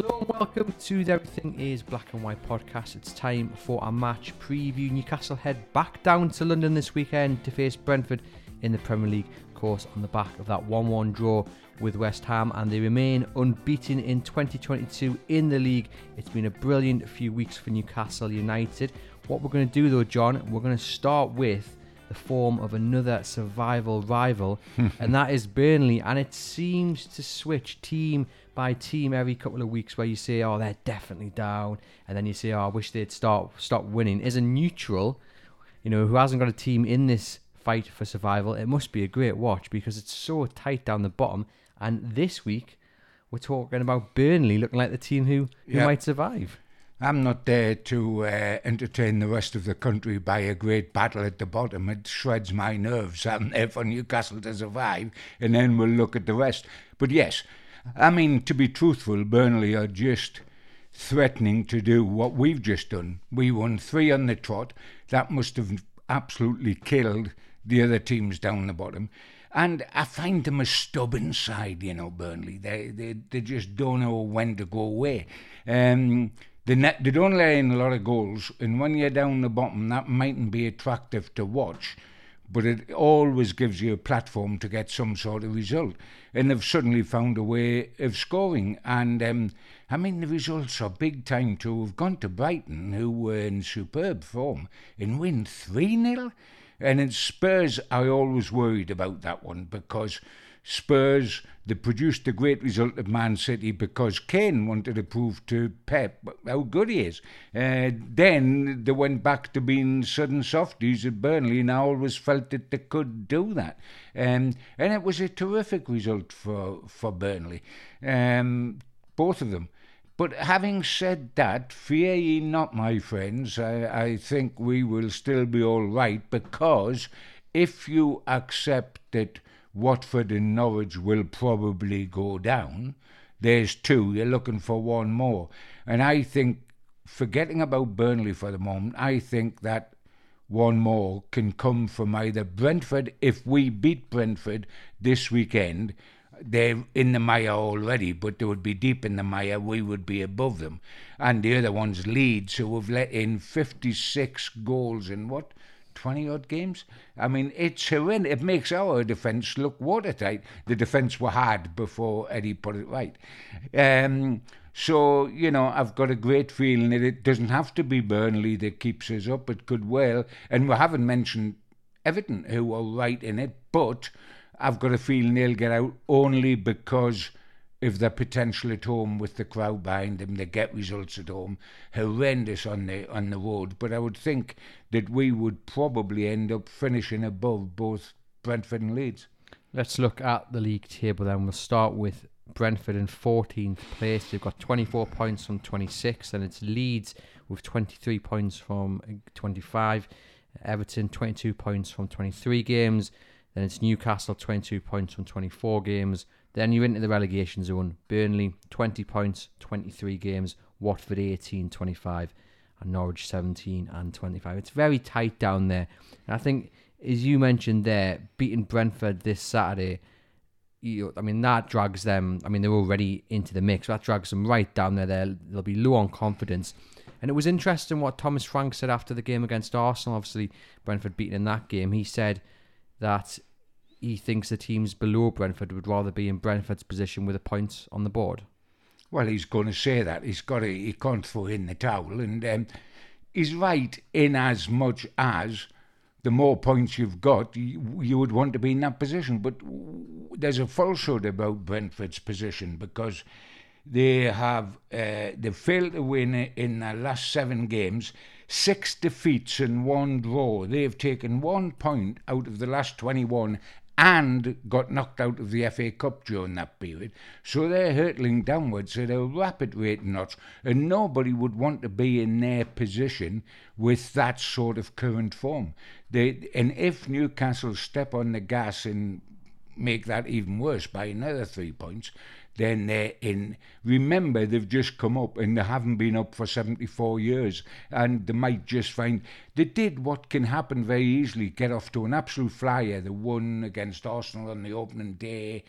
Hello and welcome to the Everything is Black and White podcast. It's time for a match preview. Newcastle head back down to London this weekend to face Brentford in the Premier League, of course, on the back of that 1 1 draw with West Ham, and they remain unbeaten in 2022 in the league. It's been a brilliant few weeks for Newcastle United. What we're going to do though, John, we're going to start with the form of another survival rival, and that is Burnley. And it seems to switch team by team every couple of weeks, where you say, "Oh, they're definitely down," and then you say, "Oh, I wish they'd start stop winning." As a neutral, you know, who hasn't got a team in this fight for survival, it must be a great watch because it's so tight down the bottom. And this week, we're talking about Burnley looking like the team who, who Yeah. might survive. I'm not there to uh, entertain the rest of the country by a great battle at the bottom. It shreds my nerves. I'm there for Newcastle to survive, and then we'll look at the rest. But yes, I mean, to be truthful, Burnley are just threatening to do what we've just done. We won three on the trot. That must have absolutely killed the other teams down the bottom. And I find them a stubborn side, you know, Burnley. They they, they just don't know when to go away. Um, they, ne- they don't let in a lot of goals, and when you're down the bottom, that mightn't be attractive to watch but it always gives you a platform to get some sort of result. And they've suddenly found a way of scoring. And um, I mean, the results are big time too. We've gone to Brighton, who were in superb form, and win 3 0. And in Spurs, I always worried about that one because Spurs, they produced a great result at Man City because Kane wanted to prove to Pep how good he is. Uh, then they went back to being sudden softies at Burnley, and I always felt that they could do that. Um, and it was a terrific result for, for Burnley, um, both of them. But having said that, fear ye not, my friends. I, I think we will still be all right because if you accept that Watford and Norwich will probably go down, there's two. You're looking for one more. And I think, forgetting about Burnley for the moment, I think that one more can come from either Brentford. If we beat Brentford this weekend, they're in the mire already, but they would be deep in the mire. We would be above them. And the other one's Leeds, who have let in 56 goals in what? 20 odd games. I mean, it's horrendous. It makes our defence look watertight. The defence were hard before Eddie put it right. Um, so, you know, I've got a great feeling that it doesn't have to be Burnley that keeps us up. It could well. And we haven't mentioned Everton, who are right in it, but I've got a feeling they'll get out only because of their potential at home with the crowd behind them. They get results at home, horrendous on the on the road. But I would think that we would probably end up finishing above both Brentford and Leeds. Let's look at the league table then. We'll start with Brentford in 14th place. They've got 24 points from 26, and it's Leeds with 23 points from uh, 25. Everton 22 points from 23 games. Then it's Newcastle 22 points from 24 games. Then you're into the relegation zone. Burnley 20 points, 23 games. Watford 18, 25, and Norwich 17 and 25. It's very tight down there. And I think, as you mentioned there, beating Brentford this Saturday, you, I mean, that drags them. I mean, they're already into the mix. That drags them right down there. They'll, they'll be low on confidence. And it was interesting what Thomas Frank said after the game against Arsenal. Obviously, Brentford beaten in that game. He said that he thinks the teams below Brentford would rather be in Brentford's position with a point on the board. Well, he's going to say that. He's got to. He can't throw in the towel, and um, he's right in as much as the more points you've got, you, you would want to be in that position. But there's a falsehood about Brentford's position because they have uh, they failed to win in the last seven games, six defeats and one draw. They've taken one point out of the last 21 and got knocked out of the FA Cup during that period. So they're hurtling downwards at a rapid rate notch, and nobody would want to be in their position with that sort of current form. They, and if Newcastle step on the gas and make that even worse by another three points, then they're in. Remember, they've just come up and they haven't been up for 74 years, and they might just find they did what can happen very easily get off to an absolute flyer. They won against Arsenal on the opening day.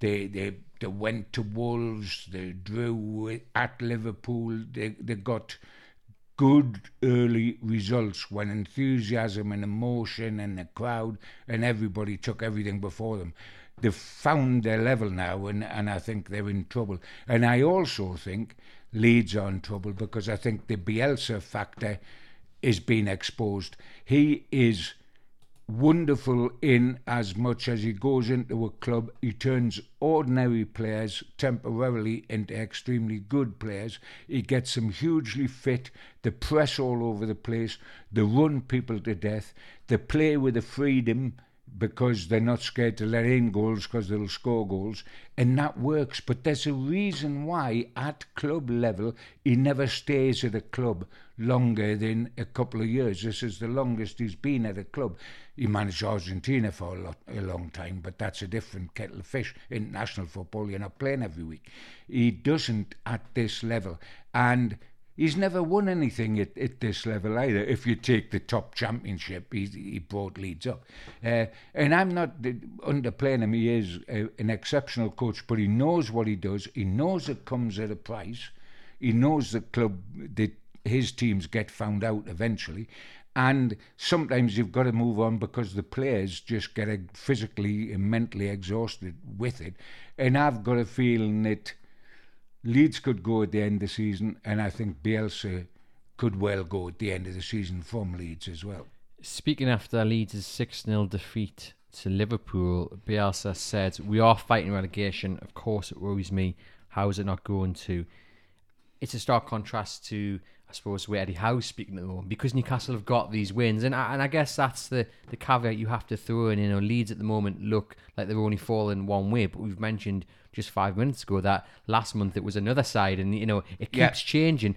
They, they, they went to Wolves, they drew at Liverpool, they, they got good early results when enthusiasm and emotion and the crowd and everybody took everything before them they've found their level now, and, and I think they're in trouble. And I also think Leeds are in trouble because I think the Bielsa factor is being exposed. He is wonderful in as much as he goes into a club, he turns ordinary players temporarily into extremely good players. He gets them hugely fit, they press all over the place, they run people to death, they play with a freedom because they're not scared to let in goals because they'll score goals, and that works. But there's a reason why at club level he never stays at a club longer than a couple of years. This is the longest he's been at a club. He managed Argentina for a, lot, a long time, but that's a different kettle of fish. International football, you're not playing every week. He doesn't at this level, and He's never won anything at, at this level either. If you take the top championship, he, he brought Leeds up. Uh, and I'm not underplaying him. He is a, an exceptional coach, but he knows what he does. He knows it comes at a price. He knows the club, that his teams get found out eventually. And sometimes you've got to move on because the players just get physically and mentally exhausted with it. And I've got a feeling that Leeds could go at the end of the season, and I think Bielsa could well go at the end of the season from Leeds as well. Speaking after Leeds' 6 0 defeat to Liverpool, Bielsa said, We are fighting relegation. Of course, it worries me. How is it not going to? It's a stark contrast to, I suppose, where Eddie Howe's speaking at the moment because Newcastle have got these wins. And I, and I guess that's the, the caveat you have to throw in. You know, Leeds at the moment look like they're only falling one way, but we've mentioned just five minutes ago that last month it was another side, and you know it keeps yeah. changing.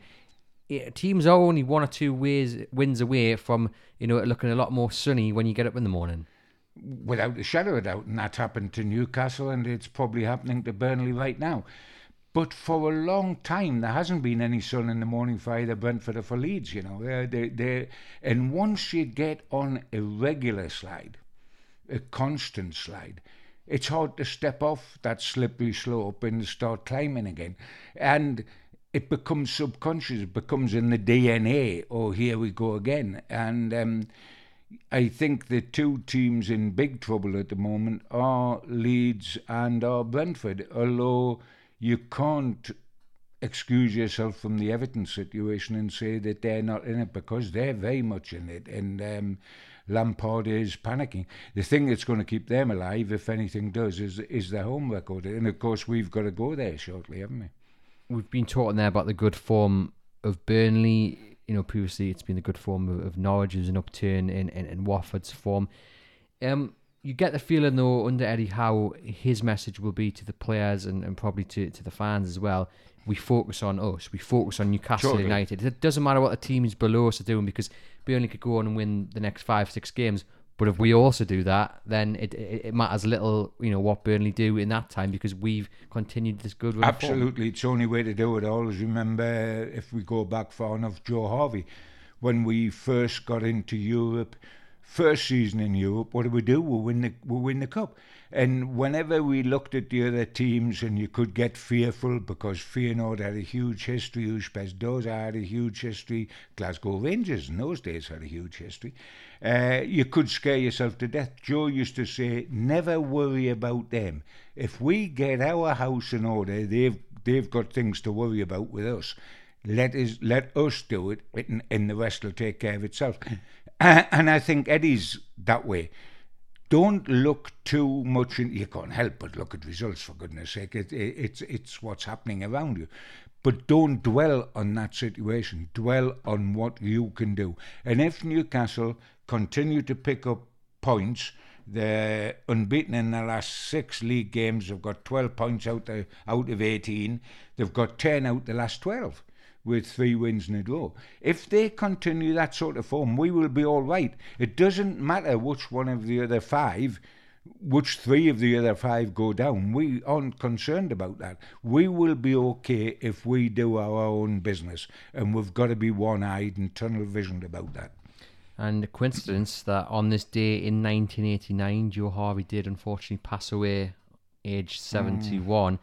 It, teams are only one or two ways wins away from you know it looking a lot more sunny when you get up in the morning. Without a shadow of doubt, and that happened to Newcastle, and it's probably happening to Burnley right now. But for a long time, there hasn't been any sun in the morning for either Brentford or for Leeds. You know, they they they and once you get on a regular slide, a constant slide, it's hard to step off that slippery slope and start climbing again. And it becomes subconscious, it becomes in the DNA, oh, here we go again. And um, I think the two teams in big trouble at the moment are Leeds and are Brentford, although you can't excuse yourself from the Everton situation and say that they're not in it because they're very much in it. And um, Lampard is panicking. The thing that's going to keep them alive, if anything does, is is their home record. And of course, we've got to go there shortly, haven't we? We've been talking there about the good form of Burnley. You know, previously it's been the good form of, of Norwich, as an upturn in, in, in Watford's form. Um, you get the feeling though under Eddie Howe his message will be to the players and, and probably to, to the fans as well. We focus on us. We focus on Newcastle. United. It doesn't matter what the teams below us are doing because Burnley could go on and win the next five, six games. But if we also do that, then it, it, it matters little, you know, what Burnley do in that time because we've continued this good run. Absolutely, it's the only way to do it. Always remember if we go back far enough, Joe Harvey, when we first got into Europe, first season in Europe, what do we do? We win the we win the cup. And whenever we looked at the other teams, and you could get fearful because Feyenoord had a huge history, Ujpest Dozsa had a huge history, Glasgow Rangers in those days had a huge history. Uh, you could scare yourself to death. Joe used to say, "Never worry about them. If we get our house in order, they've they've got things to worry about with us." Let us let us do it, and, and the rest will take care of itself. and I think Eddie's that way. Don't look too much. In, you can't help but look at results for goodness' sake. It, it, it's it's what's happening around you, but don't dwell on that situation. Dwell on what you can do. And if Newcastle continue to pick up points, They're unbeaten in their last six league games. They've got 12 points out, the, out of 18. They've got 10 out the last 12 with three wins in a row. If they continue that sort of form, we will be all right. It doesn't matter which one of the other five, which three of the other five go down. We aren't concerned about that. We will be okay if we do our own business, and we've got to be one eyed and tunnel visioned about that. And a coincidence that on this day in 1989, Joe Harvey did unfortunately pass away, age 71.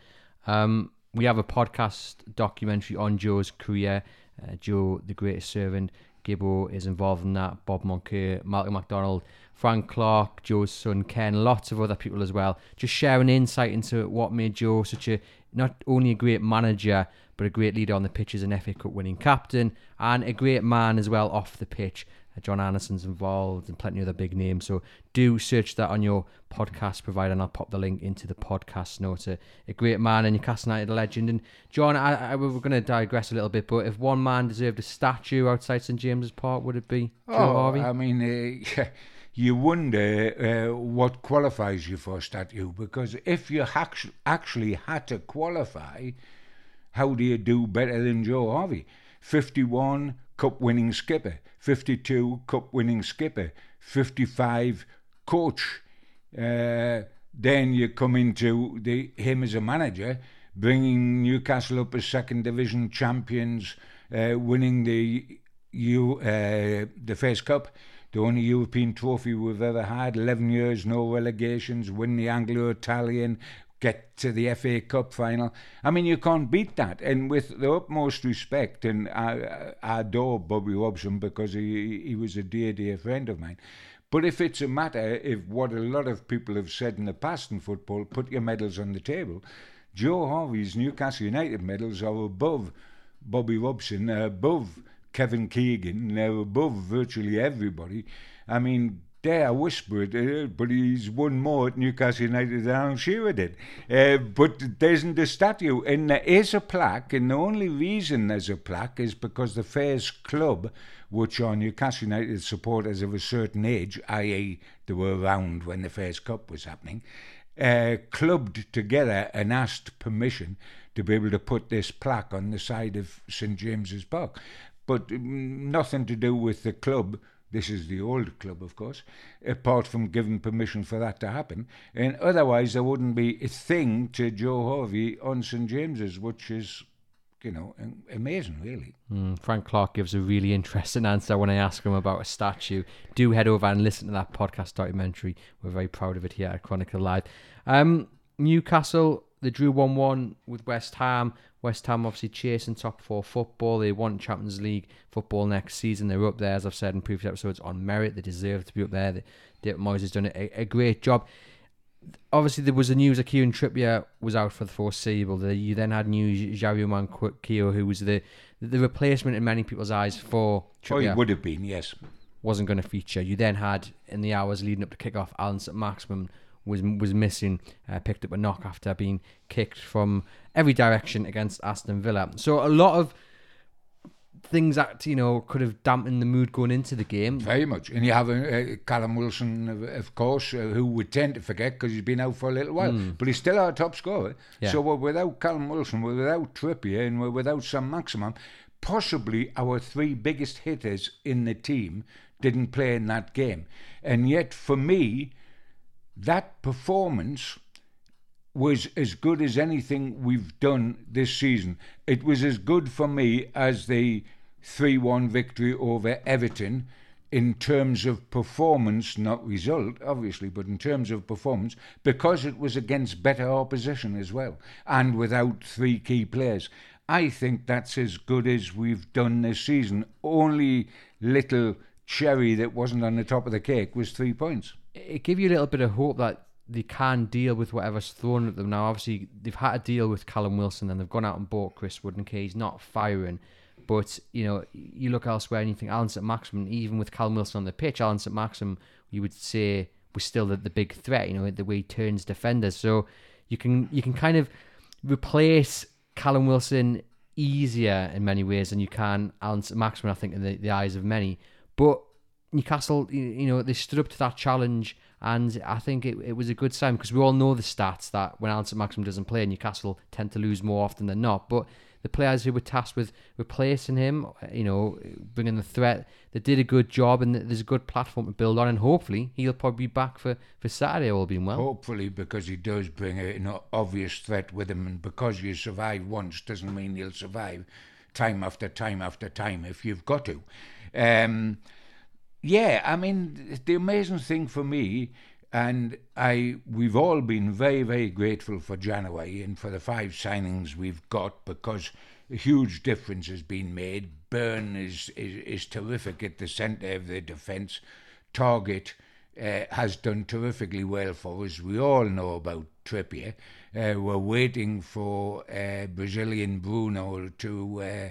Um, we have a podcast documentary on Joe's career. Uh, Joe, the greatest servant. Gibbo is involved in that. Bob Moncur, Malcolm MacDonald, Frank Clark, Joe's son Ken, lots of other people as well. Just sharing insight into what made Joe such a not only a great manager, but a great leader on the pitch as an FA Cup winning captain and a great man as well off the pitch. John Anderson's involved and plenty of other big names. So do search that on your podcast provider, and I'll pop the link into the podcast notes. A, a great man and Newcastle United legend. And John, I, I, we're going to digress a little bit, but if one man deserved a statue outside St James's Park, would it be Joe oh, Harvey? I mean, uh, you wonder uh, what qualifies you for a statue because if you actu- actually had to qualify, how do you do better than Joe Harvey? 51 cup winning skipper, 52 cup winning skipper, 55 coach. Uh, then you come into the him as a manager, bringing Newcastle up as second division champions, uh, winning the U uh, the first cup, the only European trophy we've ever had. Eleven years, no relegations, win the Anglo-Italian, get to the FA Cup final. I mean, you can't beat that. And with the utmost respect, and I, I adore Bobby Robson because he he was a dear dear friend of mine. But if it's a matter, if what a lot of people have said in the past in football, put your medals on the table. Joe Harvey's Newcastle United medals are above Bobby Robson, above Kevin Keegan, above virtually everybody. I mean, dare whisper it, uh, but he's won more at Newcastle United than Alan Shearer did. Uh, but there isn't a statue, and there is a plaque, and the only reason there's a plaque is because the Fairs Club, which are Newcastle United supporters of a certain age, i.e., they were around when the Fairs Cup was happening, uh, clubbed together and asked permission to be able to put this plaque on the side of St James's Park. But mm, nothing to do with the club. This is the old club, of course, apart from giving permission for that to happen. And otherwise, there wouldn't be a thing to Joe Harvey on St James's, which is, you know, amazing, really. Mm, Frank Clark gives a really interesting answer when I ask him about a statue. Do head over and listen to that podcast documentary. We're very proud of it here at Chronicle Live. Um, Newcastle, they drew 1 1 with West Ham. West Ham obviously chasing top four football. They want Champions League football next season. They're up there, as I've said in previous episodes, on merit. They deserve to be up there. David Moyes has done a, a great job. Obviously, there was the news that Kieran Trippier was out for the foreseeable. You then had news Javier Manquillo, who was the the replacement in many people's eyes for Trippier. Oh, he would have been, yes. wasn't going to feature. You then had in the hours leading up to kick-off, Allan St Maximin was was missing, uh, picked up a knock after being kicked from every direction against Aston Villa. So a lot of things that you know could have dampened the mood going into the game. Very much. And you have uh, Callum Wilson, of, of course, uh, who we tend to forget because he's been out for a little while. But he's still our top scorer. Yeah. So we're without Callum Wilson, we're without Trippier, and we're without St Maximin. Possibly our three biggest hitters in the team didn't play in that game. And yet, for me, that performance was as good as anything we've done this season. It was as good for me as the 3 1 victory over Everton in terms of performance, not result, obviously, but in terms of performance, because it was against better opposition as well and without three key players. I think that's as good as we've done this season. Only little cherry that wasn't on the top of the cake was three points. It gave you a little bit of hope that they can deal with whatever's thrown at them. Now, obviously, they've had to deal with Callum Wilson, and they've gone out and bought Chris Wood, and he's not firing. But you know, you look elsewhere and you think Allan St Maximin, even with Callum Wilson on the pitch, Allan St Maximin, you would say was still the, the big threat. You know, the way he turns defenders. So you can you can kind of replace Callum Wilson easier in many ways than you can Allan St Maximin. I think in the, the eyes of many, but Newcastle, you know, they stood up to that challenge And I think it, it was a good sign because we all know the stats that when Allan Maximin doesn't play, Newcastle tend to lose more often than not. But the players who were tasked with replacing him, you know, bringing the threat, they did a good job, and there's a good platform to build on. And hopefully, he'll probably be back for, for Saturday, all being well. Hopefully, because he does bring an obvious threat with him, and because you survive once doesn't mean you'll survive time after time after time if you've got to. Um, yeah, I mean, the amazing thing for me, and I, we've all been very, very grateful for January and for the five signings we've got because a huge difference has been made. Burn is, is, is terrific at the centre of the defence. Targett uh, has done terrifically well for us. We all know about Trippier. Uh, we're waiting for uh, Brazilian Bruno to uh,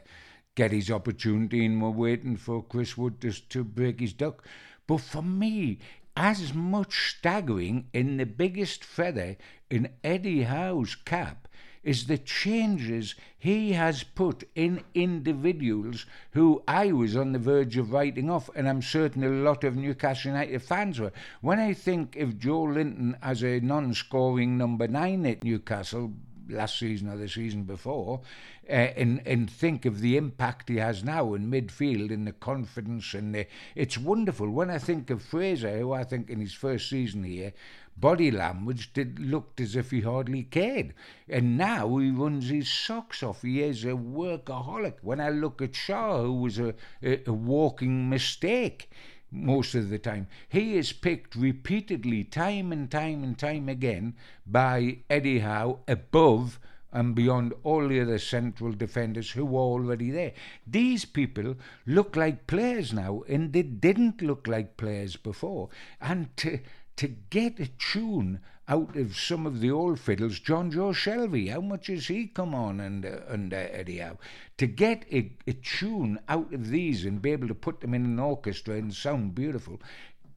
get his opportunity, and we're waiting for Chris Wood to, to break his duck. But for me, as much staggering in the biggest feather in Eddie Howe's cap is the changes he has put in individuals who I was on the verge of writing off, and I'm certain a lot of Newcastle United fans were. When I think of Joelinton as a non scoring number nine at Newcastle, last season or the season before, uh, and and think of the impact he has now in midfield and the confidence and the, it's wonderful. When I think of Fraser, who I think in his first season here, body language did looked as if he hardly cared, and now he runs his socks off. He is a workaholic. When I look at Schär, who was a, a, a walking mistake most of the time. He is picked repeatedly, time and time and time again, by Eddie Howe above and beyond all the other central defenders who were already there. These people look like players now, and they didn't look like players before. And to to get a tune out of some of the old fiddles, Jonjo Shelvey, how much has he come on under, under Eddie Howe? To get a, a tune out of these and be able to put them in an orchestra and sound beautiful,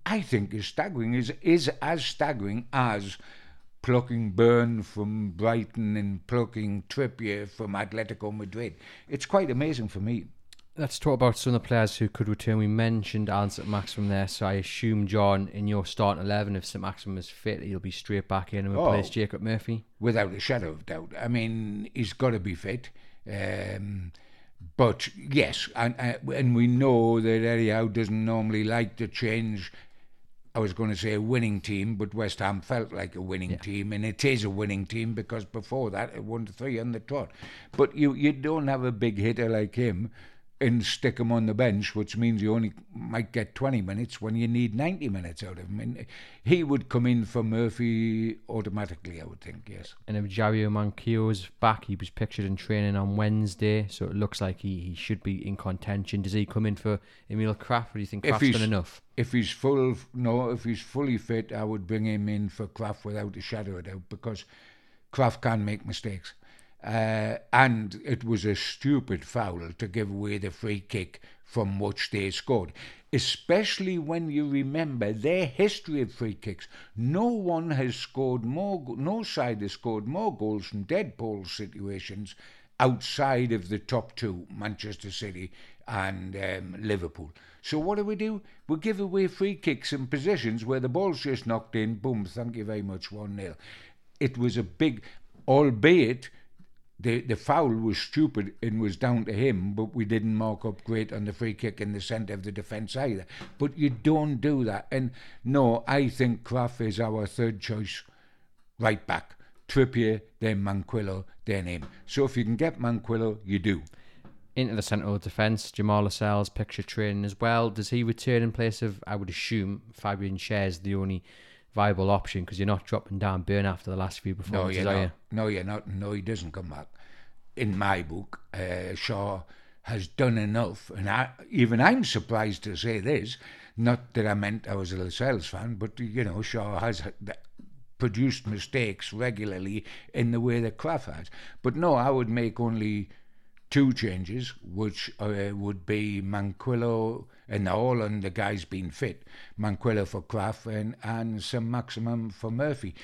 I think is staggering, is, is as staggering as plucking Burn from Brighton and plucking Trippier from Atletico Madrid. It's quite amazing for me let's talk about some of the players who could return. We mentioned Allan St Maximin there, so I assume John, in your starting eleven, if St Maximin is fit, he'll be straight back in and replace oh, Jacob Murphy. Without a shadow of doubt. I mean, he's got to be fit. Um, but yes, and uh, and we know that Eddie Howe doesn't normally like to change. I was going to say a winning team, but West Ham felt like a winning yeah. team, and it is a winning team because before that it won three on the trot. But you you don't have a big hitter like him and stick him on the bench, which means you only might get 20 minutes when you need 90 minutes out of him. And he would come in for Murphy automatically, I would think, yes. And if Javier Manquillo's back, he was pictured in training on Wednesday, so it looks like he, he should be in contention. Does he come in for Emil Krafth, or do you think Krafth's done enough? If he's full, no, if he's fully fit, I would bring him in for Krafth without a shadow of doubt, because Krafth can make mistakes. Uh, and it was a stupid foul to give away the free kick from which they scored, especially when you remember their history of free kicks. No one has scored more, no side has scored more goals from dead ball situations outside of the top two, Manchester City and um, Liverpool. So what do we do? We give away free kicks in positions where the ball's just knocked in, boom, thank you very much, 1 0. It was a big, albeit the the foul was stupid and was down to him, but we didn't mark up great on the free kick in the centre of the defence either. But you don't do that. And no, I think Krafth is our third choice right back. Trippier, then Manquillo, then him. So if you can get Manquillo, you do. Into the central defence, Jamal Lascelles picture training as well. Does he return in place of, I would assume, Fabian Schär, the only viable option because you're not dropping down Burn after the last few performances, no, you're not. You? No, you're not. No, he doesn't come back. In my book, uh, Schär has done enough, and I, even I'm surprised to say this. Not that I meant I was a Lascelles fan, but you know, Schär has produced mistakes regularly in the way that Krafth has. But no, I would make only two changes, which uh, would be Manquillo and all and the guys been fit, Manquillo for Krafth and, and St Maximin for Murphy.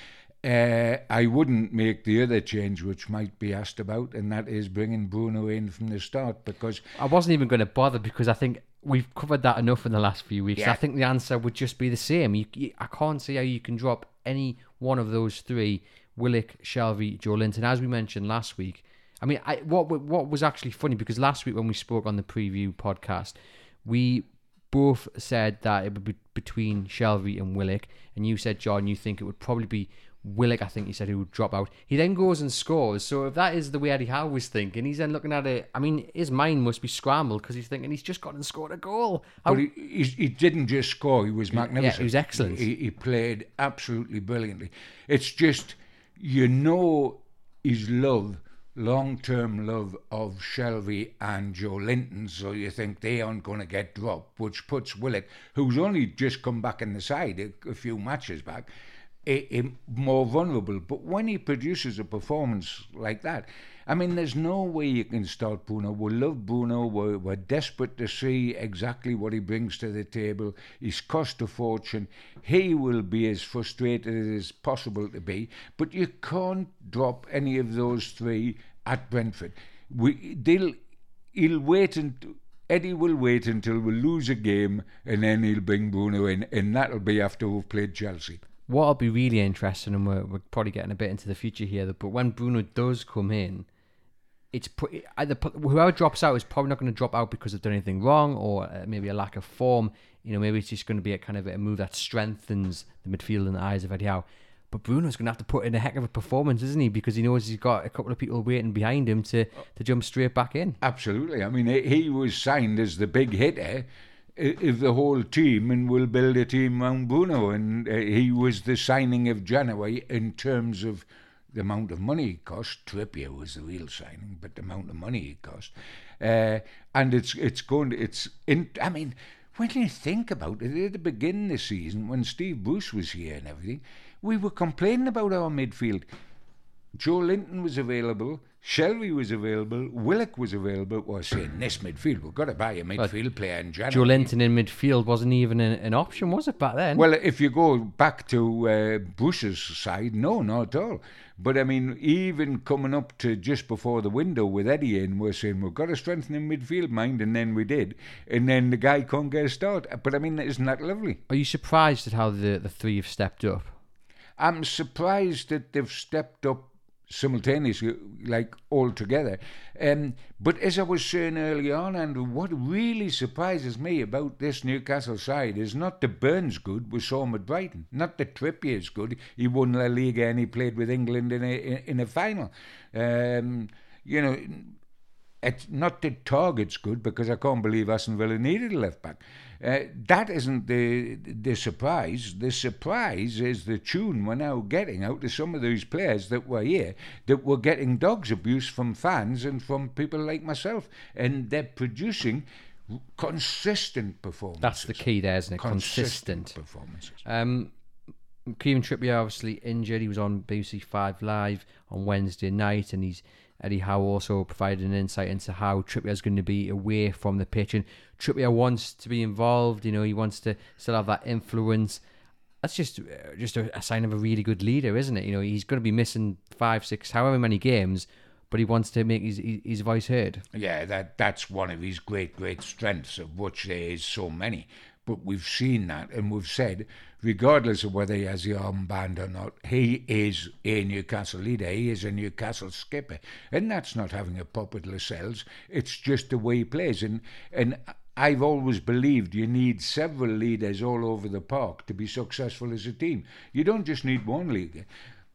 uh, I wouldn't make the other change which might be asked about, and that is bringing Bruno in from the start because I wasn't even going to bother because I think we've covered that enough in the last few weeks. Yeah. I think the answer would just be the same. You, you, I can't see how you can drop any one of those three: Willock, Shelvey, Joe Linton. As we mentioned last week, I mean, I, what what was actually funny because last week when we spoke on the preview podcast, we both said that it would be between Shelvey and Willock, and you said, John, you think it would probably be Willock, I think he said he would drop out. He then goes and scores. So if that is the way Eddie Howe was thinking, he's then looking at it. I mean, his mind must be scrambled because he's thinking he's just gone and scored a goal. How, But he, he, he didn't just score, he was magnificent. Yeah, he was excellent. He, he played absolutely brilliantly. It's just, you know, his love, long term love of Shelvey and Joelinton, so you think they aren't going to get dropped, which puts Willock, who's only just come back in the side a, a few matches back, a, a more vulnerable. But when he produces a performance like that, I mean, there's no way you can start Bruno. We love Bruno. We're, we're desperate to see exactly what he brings to the table. He's cost a fortune. He will be as frustrated as possible to be. But you can't drop any of those three at Brentford. We, they'll, he'll wait and Eddie will wait until we lose a game and then he'll bring Bruno in, and that'll be after we've played Chelsea. what'll be really interesting, and we're, we're probably getting a bit into the future here, but when Bruno does come in, it's put, either whoever drops out is probably not going to drop out because they've done anything wrong or uh, maybe a lack of form. You know, maybe it's just going to be a kind of a move that strengthens the midfield in the eyes of Eddie Howe. But Bruno's going to have to put in a heck of a performance, isn't he? Because he knows he's got a couple of people waiting behind him to, to jump straight back in. Absolutely. I mean, he- was signed as the big hitter of the whole team and will build a team around Bruno. And uh, he was the signing of January in terms of the amount of money it cost. Trippier was the real signing, but the amount of money it cost. Uh, and it's it's going to, it's in, I mean, when you think about it, at the beginning of the season, when Steve Bruce was here and everything, we were complaining about our midfield. Joelinton was available, Shelvey was available, Willock was available. Well, saying this midfield, we've got to buy a midfield player in January. Joe Linton in midfield wasn't even an, an option, was it, back then? Well, if you go back to uh, Bruce's side, no, not at all. But I mean, even coming up to just before the window with Eddie in, we're saying we've got to strengthen in midfield, mind, and then we did. And then the guy can't get a start. But I mean, isn't that lovely? Are you surprised at how the, the three have stepped up? I'm surprised that they've stepped up simultaneously, like all together. Um, but as I was saying early on, and what really surprises me about this Newcastle side is not the Burn's good we saw him at Brighton, not the Trippier's good. He won La Liga and he played with England in a in, a final. Um, you know. It's not the Targett's good because I can't believe Aston Villa needed a left back. Uh, that isn't the the surprise. The surprise is the tune we're now getting out of some of those players that were here that were getting dogs abuse from fans and from people like myself, and they're producing consistent performances. That's the key there, isn't it? Consistent. performances. Um, Kieran Trippier obviously injured. He was on BBC Five Live on Wednesday night, and he's Eddie Howe also provided an insight into how Trippier is going to be away from the pitch. And Trippier wants to be involved. You know, he wants to still have that influence. That's just uh, just a, sign of a really good leader, isn't it? You know, he's going to be missing five, six, however many games, but he wants to make his his, his voice heard. Yeah, that that's one of his great, great strengths, of which there is so many. But we've seen that, and we've said, regardless of whether he has the armband or not, he is a Newcastle leader. He is a Newcastle skipper, and that's not having a pop at Lascelles. It's just the way he plays, and and. I've always believed you need several leaders all over the park to be successful as a team. You don't just need one leader.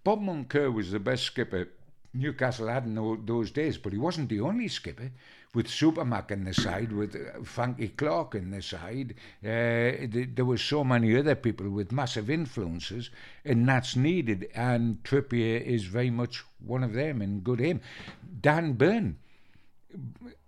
Bob Moncur was the best skipper Newcastle had in those days, but he wasn't the only skipper. With Supermac in the side, with uh, Frankie Clark in the side, uh, th- there were so many other people with massive influences, and that's needed. And Trippier is very much one of them, and good aim. Dan Burn,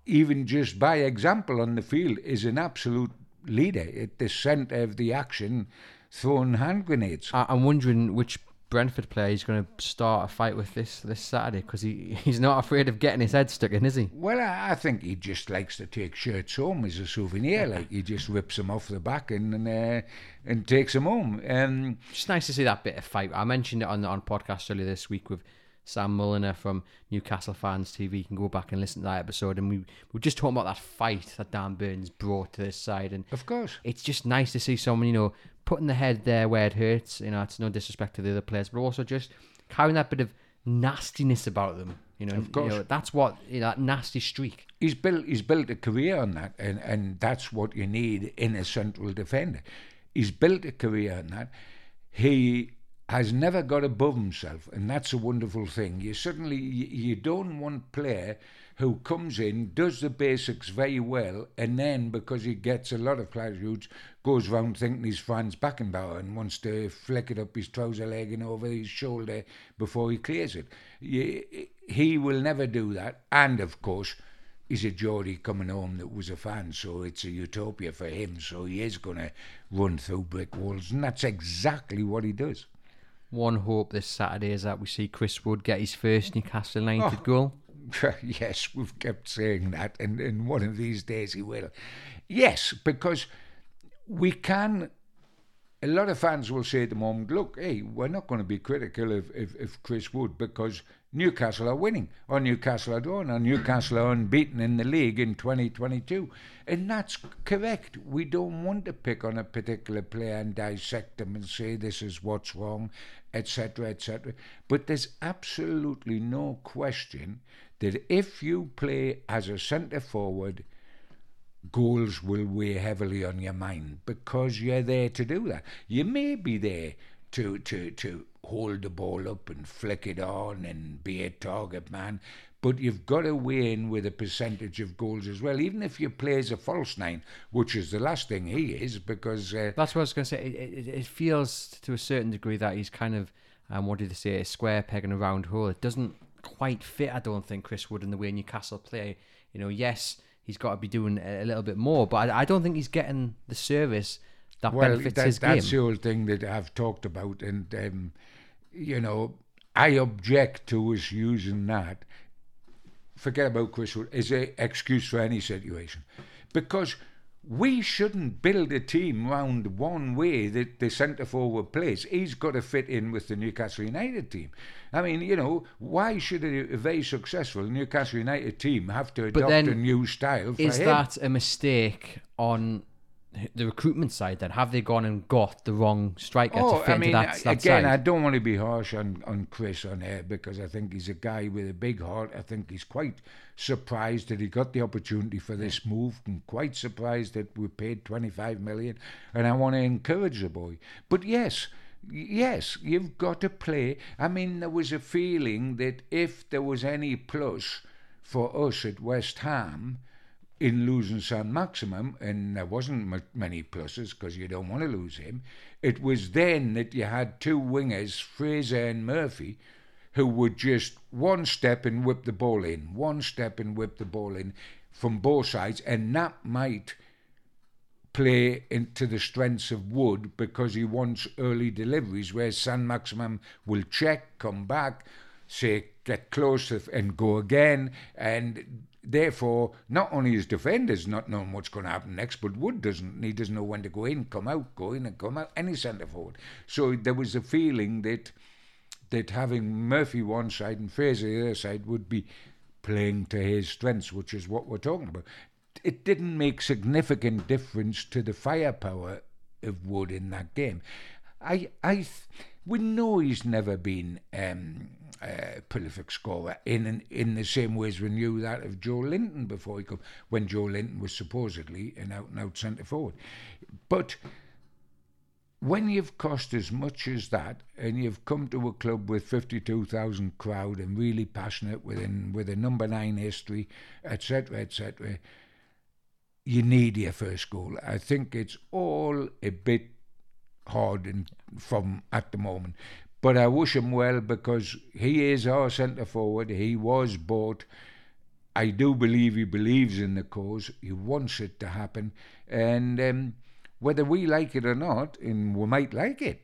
even just by example on the field, is an absolute leader at the centre of the action, throwing hand grenades. I'm wondering which Brentford player he's going to start a fight with this this Saturday because he, he's not afraid of getting his head stuck in, is he? Well, I, I think he just likes to take shirts home as a souvenir. Like he just rips them off the back and and, uh, and takes them home. Um, Just nice to see that bit of fight. I mentioned it on on podcast earlier this week with Sam Mulliner from Newcastle Fans TV. You can go back and listen to that episode, and we we were just talking about that fight that Dan Burn's brought to this side, and of course. it's just nice to see someone you know putting the head there where it hurts. You know, it's no disrespect to the other players, but also just carrying that bit of nastiness about them. You know, Of course. you know, that's what you know, that nasty streak. he's built he's built a career on that, and, and that's what you need in a central defender. He's built a career on that. He has never got above himself, and that's a wonderful thing. You suddenly you, you don't want player who comes in, does the basics very well, and then because he gets a lot of platitudes, goes round thinking he's Franz Beckenbauer and wants to flick it up his trouser leg and over his shoulder before he clears it. He will never do that, and of course he's a Geordie coming home that was a fan, so it's a utopia for him. So he is going to run through brick walls, and that's exactly what he does. One hope this Saturday is that we see Chris Wood get his first Newcastle United Oh. goal. yes, we've kept saying that, and, and one of these days he will. Yes, because we can. A lot of fans will say at the moment, look, hey, we're not going to be critical of, of, of Chris Wood because Newcastle are winning, or Newcastle are drawn, or Newcastle are unbeaten in the league in 2022. And that's correct. We don't want to pick on a particular player and dissect them and say this is what's wrong, etc., etc. But there's absolutely no question that if you play as a centre forward, goals will weigh heavily on your mind because you're there to do that. You may be there to to to hold the ball up and flick it on and be a target man, but you've got to weigh in with a percentage of goals as well. Even if you play as a false nine, which is the last thing he is, because uh, That's what I was going to say. It, it, it feels to a certain degree that he's kind of, um, what did they say, a square peg in a round hole. It doesn't quite fit, I don't think, Chris Wood in the way Newcastle play. You know, yes, he's got to be doing a, little bit more, but I, I don't think he's getting the service that well, benefits that, his that's game. the old thing that I've talked about, and um, you know, I object to us using that. Forget about Chris Wood as an excuse for any situation, because we shouldn't build a team round one way that the centre forward plays. He's got to fit in with the Newcastle United team. I mean, you know, why should a, a very successful Newcastle United team have to adopt then a new style Is him? that a mistake on the recruitment side then? Have they gone and got the wrong striker to Oh, fit I mean, into that, that again, side? I don't want to be harsh on, on Chris on air because I think he's a guy with a big heart. I think he's quite surprised that he got the opportunity for this move and quite surprised that we paid 25 million. And I want to encourage the boy. But yes, yes, you've got to play. I mean, there was a feeling that if there was any plus for us at West Ham, in losing St Maximin, and there wasn't many pluses because you don't want to lose him. It was then that you had two wingers, Fraser and Murphy, who would just one step and whip the ball in, one step and whip the ball in from both sides, and that might play into the strengths of Wood because he wants early deliveries, where St Maximin will check, come back, say, get close and go again. And therefore, not only his defenders not knowing what's going to happen next, but Wood doesn't. He doesn't know when to go in, come out, go in and come out, any centre forward. So there was a feeling that that having Murphy one side and Fraser the other side would be playing to his strengths, which is what we're talking about. It didn't make significant difference to the firepower of Wood in that game. I, I, we know he's never been um, a prolific scorer in in the same way as we knew that of Joelinton before he come, when Joelinton was supposedly an out and out centre forward, but when you've cost as much as that and you've come to a club with 52,000 crowd and really passionate within with a number nine history etc etc you need your first goal. I think it's all a bit hard and from at the moment but i wish him well because he is our centre forward he was bought I do believe he believes in the cause. He wants it to happen, and um, whether we like it or not, and we might like it,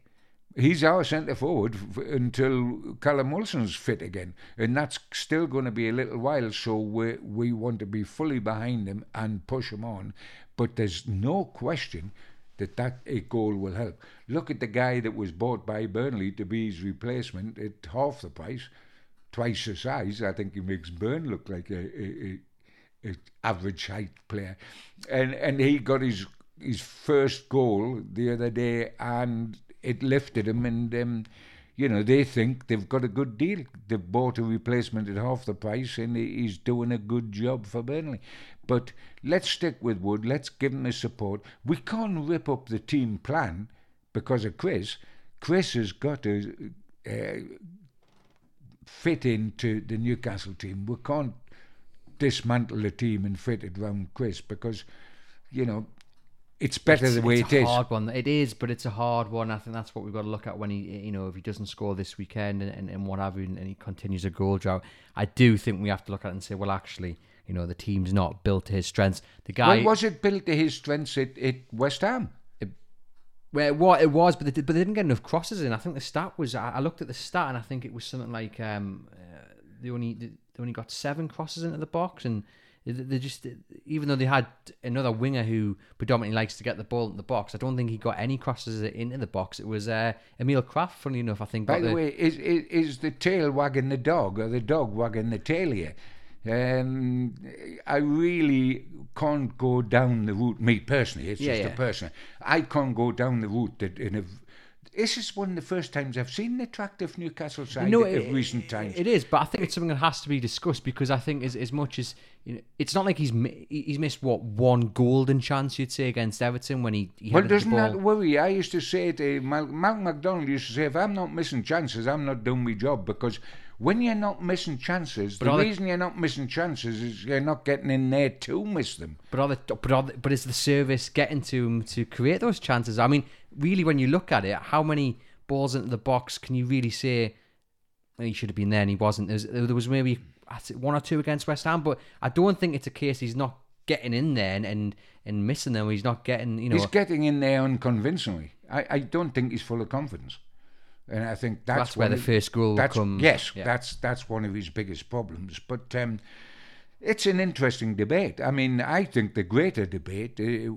he's our centre forward f- until Callum Wilson's fit again, and that's still going to be a little while. So we we want to be fully behind him and push him on. But there's no question that that a goal will help. Look at the guy that was bought by Burnley to be his replacement at half the price, twice the size. I think he makes Burn look like a, a, a, a average height player, and and he got his his first goal the other day, and it lifted him. And um, you know they think they've got a good deal. They've bought a replacement at half the price, and he's doing a good job for Burnley. But let's stick with Wood. Let's give him the support. We can't rip up the team plan because of Chris. Chris has got to uh, fit into the Newcastle team. We can't dismantle the team and fit it around Chris because, you know, it's better it's, the way it's it a is. hard one. It is, but it's a hard one. I think that's what we've got to look at when he, you know, if he doesn't score this weekend and, and, and what have you, and, and he continues a goal drought. I do think we have to look at it and say, well, actually, you know, the team's not built to his strengths. The guy, Well, was it built to his strengths at, at West Ham? Well, what it was, but they, did, but they didn't get enough crosses in. I think the stat was. I, I looked at the stat and I think it was something like um, uh, they only they only got seven crosses into the box, and they, just even though they had another winger who predominantly likes to get the ball in the box, I don't think he got any crosses into the box. It was uh, Emil Krafth, funny enough. I think. By got the way, is, is is the tail wagging the dog or the dog wagging the tail here? Um, I really can't go down the route. Me personally, it's Yeah, just yeah. a person. I can't go down the route that in a. This is one of the first times I've seen an attractive Newcastle side No, of it- recent times. It is, but I think it's something that has to be discussed because I think as as much as you know, it's not like he's he's missed what one golden chance you'd say against Everton when he, he well, doesn't that worry? I used to say to Mal- Malcolm McDonald used to say, if I'm not missing chances, I'm not doing my job because when you're not missing chances, the all the- reason you're not missing chances is you're not getting in there to miss them. But are the, but are the, but is the service getting to him to create those chances? I mean, really, when you look at it, how many balls into the box can you really say he should have been there and he wasn't? There's, there was maybe one or two against West Ham, but I don't think it's a case he's not getting in there and and, and missing them. He's not getting, you know. He's getting in there unconvincingly. I, I don't think he's full of confidence. And I think that's, That's where the of- first goal will that's, come. Yes, Yeah. that's that's one of his biggest problems. But um, it's an interesting debate. I mean, I think the greater debate, uh,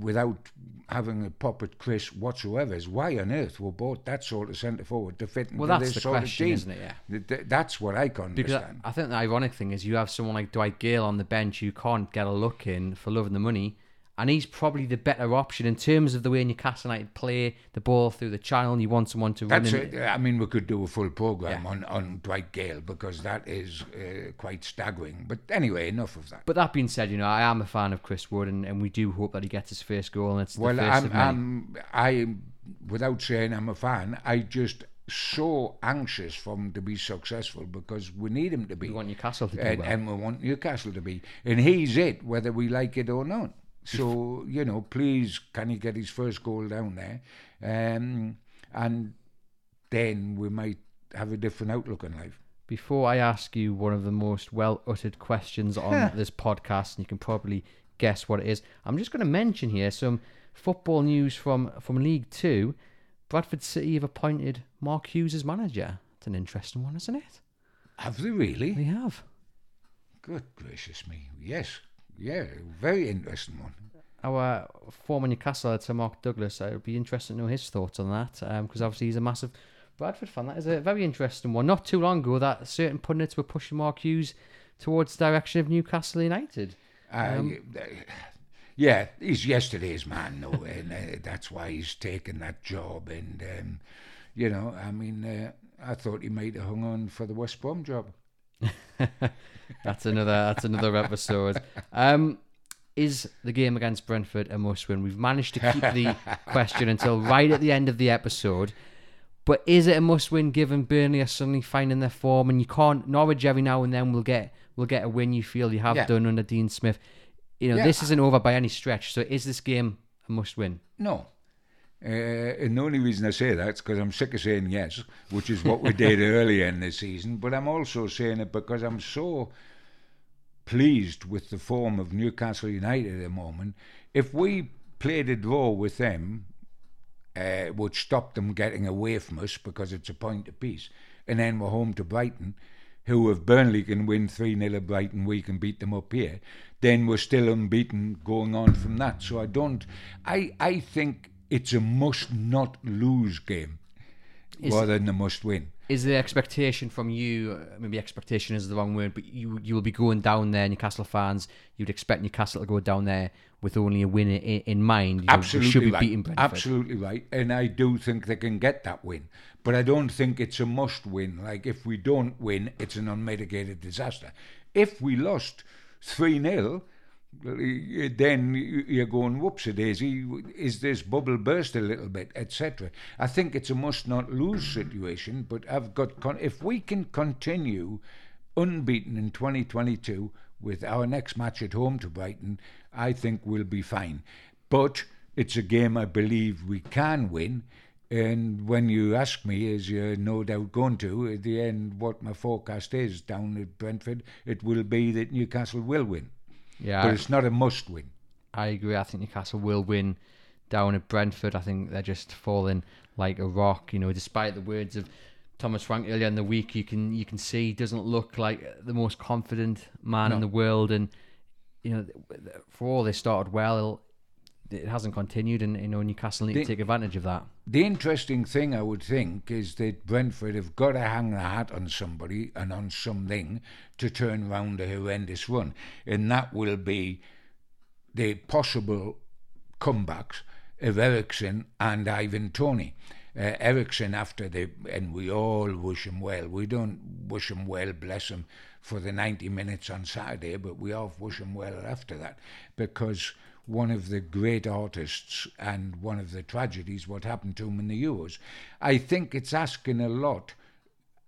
without having a pop at Chris whatsoever, is why on earth we bought that sort of centre forward to fit into Well, that's this the sort question, of team. isn't it? Yeah. Th- th- That's what I can't Because I, understand. I think the ironic thing is you have someone like Dwight Gayle on the bench who can't get a look in for loving the money, and he's probably the better option in terms of the way Newcastle United play the ball through the channel. And You want someone to run That's it. I mean, we could do a full program Yeah. on, on Dwight Gayle because that is uh, quite staggering. But anyway, enough of that. But that being said, you know I am a fan of Chris Wood, and, and we do hope that he gets his first goal, and it's the Well, first I'm, of many. I'm, I, without saying I'm a fan, I just so anxious for him to be successful because we need him to be. we want Newcastle to do and, well. and we want Newcastle to be. And he's it, whether we like it or not. So, you know, please, can he get his first goal down there? Um, and then we might have a different outlook on life. Before I ask you one of the most well uttered questions on this podcast, and you can probably guess what it is, I'm just going to mention here some football news from, from League Two. Bradford City have appointed Mark Hughes as manager. It's an interesting one, isn't it? Have they really? They have. Good gracious me. Yes. Yeah, very interesting one. Our former Newcastle editor, Mark Douglas, it would be interesting to know his thoughts on that because obviously he's a massive Bradford fan. That is a very interesting one. Not too long ago, that certain pundits were pushing Mark Hughes towards the direction of Newcastle United. I, uh, yeah, he's yesterday's man, though, and uh, that's why he's taken that job. And um, you know, I mean, uh, I thought he might have hung on for the West Brom job. That's another. That's another episode. Um, is the game against Brentford a must-win? We've managed to keep the question until right at the end of the episode. But is it a must-win given Burnley are suddenly finding their form and you can't Norwich every now and then will get will get a win you feel you have Yeah. done under Dean Smith. You know Yeah. this isn't over by any stretch. So is this game a must-win? No. Uh, and the only reason I say that is because I'm sick of saying yes, which is what we did earlier in the season. But I'm also saying it because I'm so pleased with the form of Newcastle United at the moment. If we played a draw with them, uh, would stop them getting away from us because it's a point apiece. And then we're home to Brighton, who if Burnley can win 3 0 at Brighton, we can beat them up here. Then we're still unbeaten going on from that. So I don't, I, I think it's a must not lose game Is- rather than a must win. Is the expectation from you? Maybe expectation is the wrong word, but you you will be going down there, Newcastle fans. You'd expect Newcastle to go down there with only a win in, in mind. You know, Absolutely should be right. Absolutely right. And I do think they can get that win. But I don't think it's a must win. Like if we don't win, it's an unmitigated disaster. If we lost 3 0, then you're going, whoops a daisy, is this bubble burst a little bit, etc. I think it's a must not lose situation, but I've got, con- if we can continue unbeaten in 2022 with our next match at home to Brighton, I think we'll be fine. But it's a game I believe we can win. And when you ask me, as you're no doubt going to, at the end, what my forecast is down at Brentford, it will be that Newcastle will win. Yeah, But I- it's not a must win. I agree. I think Newcastle will win down at Brentford. I think they're just falling like a rock. You know, despite the words of Thomas Frank earlier in the week, you can you can see he doesn't look like the most confident man in the world. And you know, for all they started well, it hasn't continued. And you know, Newcastle need They- to take advantage of that. The interesting thing I would think is that Brentford have got to hang their hat on somebody and on something to turn round a horrendous run, and that will be the possible comebacks of Eriksen and Ivan Toney. Uh, Eriksen after the and we all wish him well. We don't wish him well, bless him, for the 90 minutes on Saturday, but we all wish him well after that because one of the great artists and one of the tragedies what happened to him in the Euros. I think it's asking a lot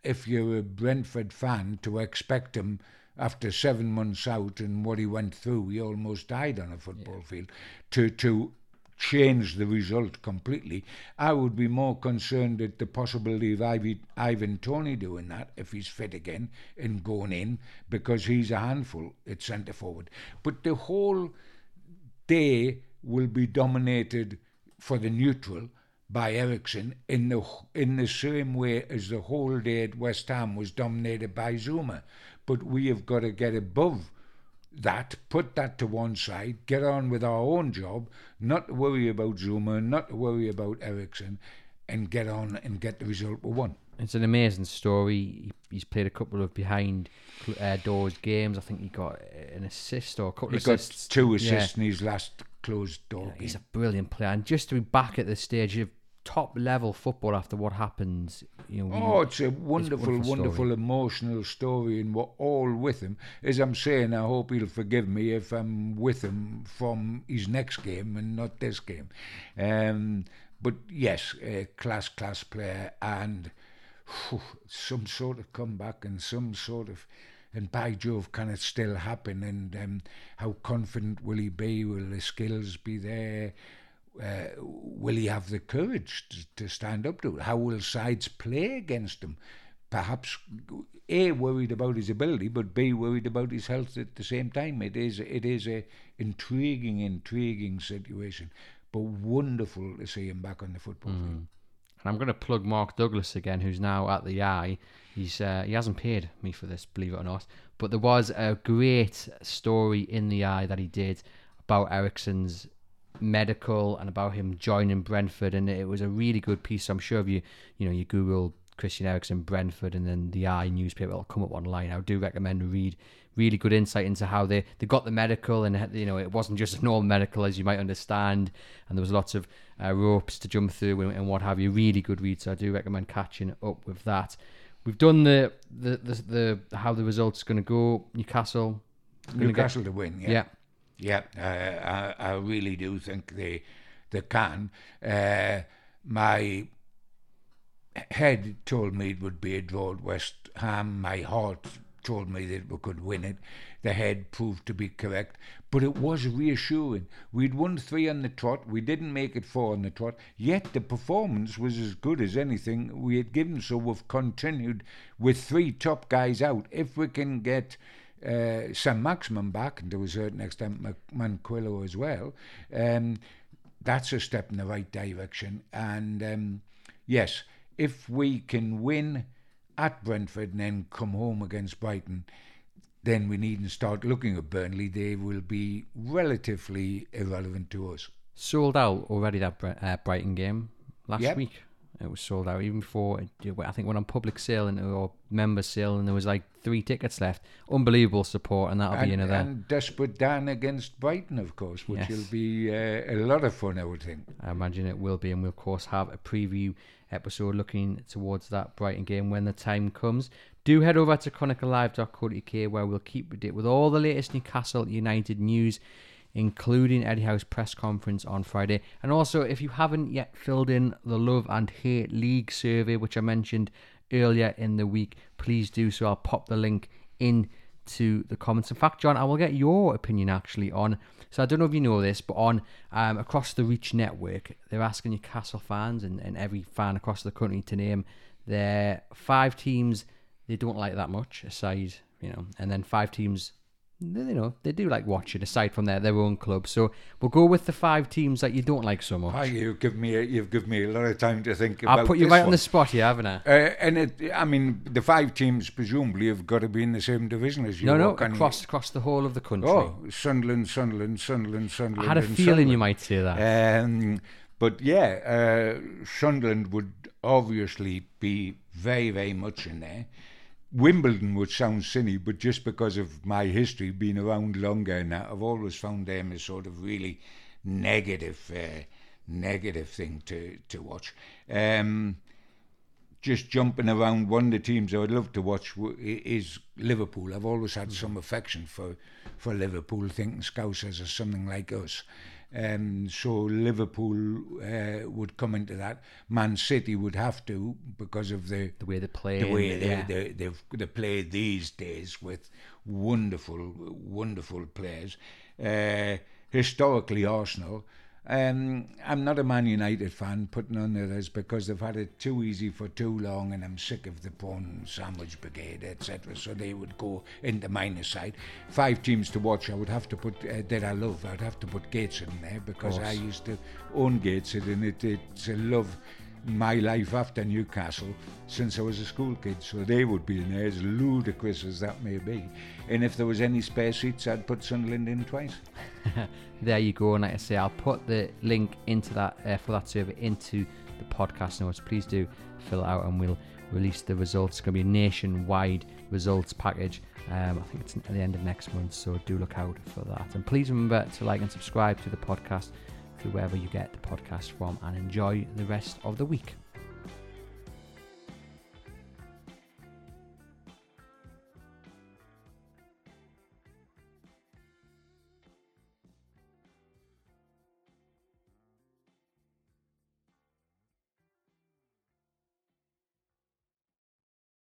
if you're a Brentford fan to expect him after seven months out and what he went through, he almost died on a football field, to to change the result completely. I would be more concerned at the possibility of Ivy, Ivan Toney doing that if he's fit again and going in because he's a handful at centre forward. But the whole day will be dominated for the neutral by Eriksen in the in the same way as the whole day at West Ham was dominated by Zouma. But we have got to get above that, put that to one side, get on with our own job, not worry about Zouma, not worry about Eriksen, and get on and get the result we want. It's an amazing story. He- He's played a couple of behind uh, doors games. I think he got an assist or a couple He of got assists. two Yeah. assists in his last closed door game. He's a brilliant player, and just to be back at the stage of top level football after what happens, you know. Oh, it's a wonderful, wonderful wonderful, emotional story, and we're all with him. As I'm saying, I hope he'll forgive me if I'm with him from his next game and not this game. Um, but yes, a class, class player, and phew, some sort of comeback and some sort of. And by Jove, can it still happen? And um, how confident will he be? Will the skills be there? uh, will he have the courage to, to stand up to it? How will sides play against him? Perhaps A worried about his ability, but B worried about his health at the same time. It is it is a intriguing, intriguing situation, but wonderful to see him back on the football field. And I'm going to plug Mark Douglas again, who's now at the Eye. He's uh, he hasn't paid me for this, believe it or not. But there was a great story in the Eye that he did about Eriksen's medical and about him joining Brentford, and it was a really good piece. I'm sure if you you know you Google Christian Eriksen Brentford and then the Eye newspaper, it'll come up online. I do recommend read. Really good insight into how they, they got the medical, and you know it wasn't just a normal medical as you might understand, and there was lots of uh, ropes to jump through and, and what have you. Really good read, so I do recommend catching up with that. We've done the the the, the how the results going to go. Newcastle, Newcastle to win, Get, yeah, Yeah, uh, I, I really do think they they can. Uh, my head told me it would be a draw at West Ham. My heart told me that we could win it. The head proved to be correct, but it was reassuring. We'd won three on the trot. We didn't make it four on the trot. Yet the performance was as good as anything we had given. So we've continued with three top guys out. If we can get uh, St Maximin back, and to a certain extent Manquillo as well. Um, that's a step in the right direction. And um, yes, if we can win at Brentford and then come home against Brighton, then we needn't start looking at Burnley. They will be relatively irrelevant to us. Sold out already that uh, Brighton game last Yep. week. It was sold out even before it, I think went on public sale and or member sale, and there was like three tickets left. Unbelievable support, and that'll be and, another. and Desperate Dan against Brighton, of course, which Yes. will be uh, a lot of fun, I would think. I imagine it will be, and we'll of course have a preview episode looking towards that Brighton game when the time comes. Do head over to chroniclelive.co.uk where we'll keep it with all the latest Newcastle United news, including Eddie Howe's press conference on Friday. And also, if you haven't yet filled in the Love and Hate League survey, which I mentioned earlier in the week, please do so. I'll pop the link in to the comments. In fact, John, I will get your opinion actually on. So I don't know if you know this, but on um, across the Reach network, they're asking your Castle fans and, and every fan across the country to name their five teams they don't like that much, aside you know, and then five teams you know they do like watching aside from their their own club. So we'll go with the five teams that you don't like so much. Hi, you've given me a, you've given me a lot of time to think about I'll put you right on the spot here, haven't I? Uh, and it, I mean, the five teams presumably have got to be in the same division as you. No, no, can you- across across the whole of the country. Oh, Sunderland, Sunderland, Sunderland, I Sunderland. had a feeling you might say that. Um, but yeah, uh, Sunderland would obviously be very, very much in there. Wimbledon would sound silly, but just because of my history being around longer and that, I've always found them a sort of really negative, uh, negative thing to to watch. Um, just jumping around, one of the teams I would love to watch is Liverpool. I've always had some affection for, for Liverpool, thinking Scousers are something like us. Um, so Liverpool uh, would come into that. Man City would have to because of the the way they play, the way they, yeah. they, they, they play these days with wonderful, wonderful players. Uh, historically, Arsenal. Um, I'm not a Man United fan, putting on others because they've had it too easy for too long, and I'm sick of the prawn sandwich brigade, etc. So they would go in the minus side. Five teams to watch. I would have to put uh, that I love. I'd have to put Gates in there because I used to own Gates, and it, it's a love my life after Newcastle since I was a school kid. So they would be in there, as ludicrous as that may be. And if there was any spare seats, I'd put Sunderland in twice. there you go. And like I say, I'll put the link into that uh, for that survey into the podcast notes. Please do fill it out, and we'll release the results. It's going to be a nationwide results package. Um, I think it's at the end of next month, so do look out for that. And please remember to like and subscribe to the podcast through wherever you get the podcast from, and enjoy the rest of the week.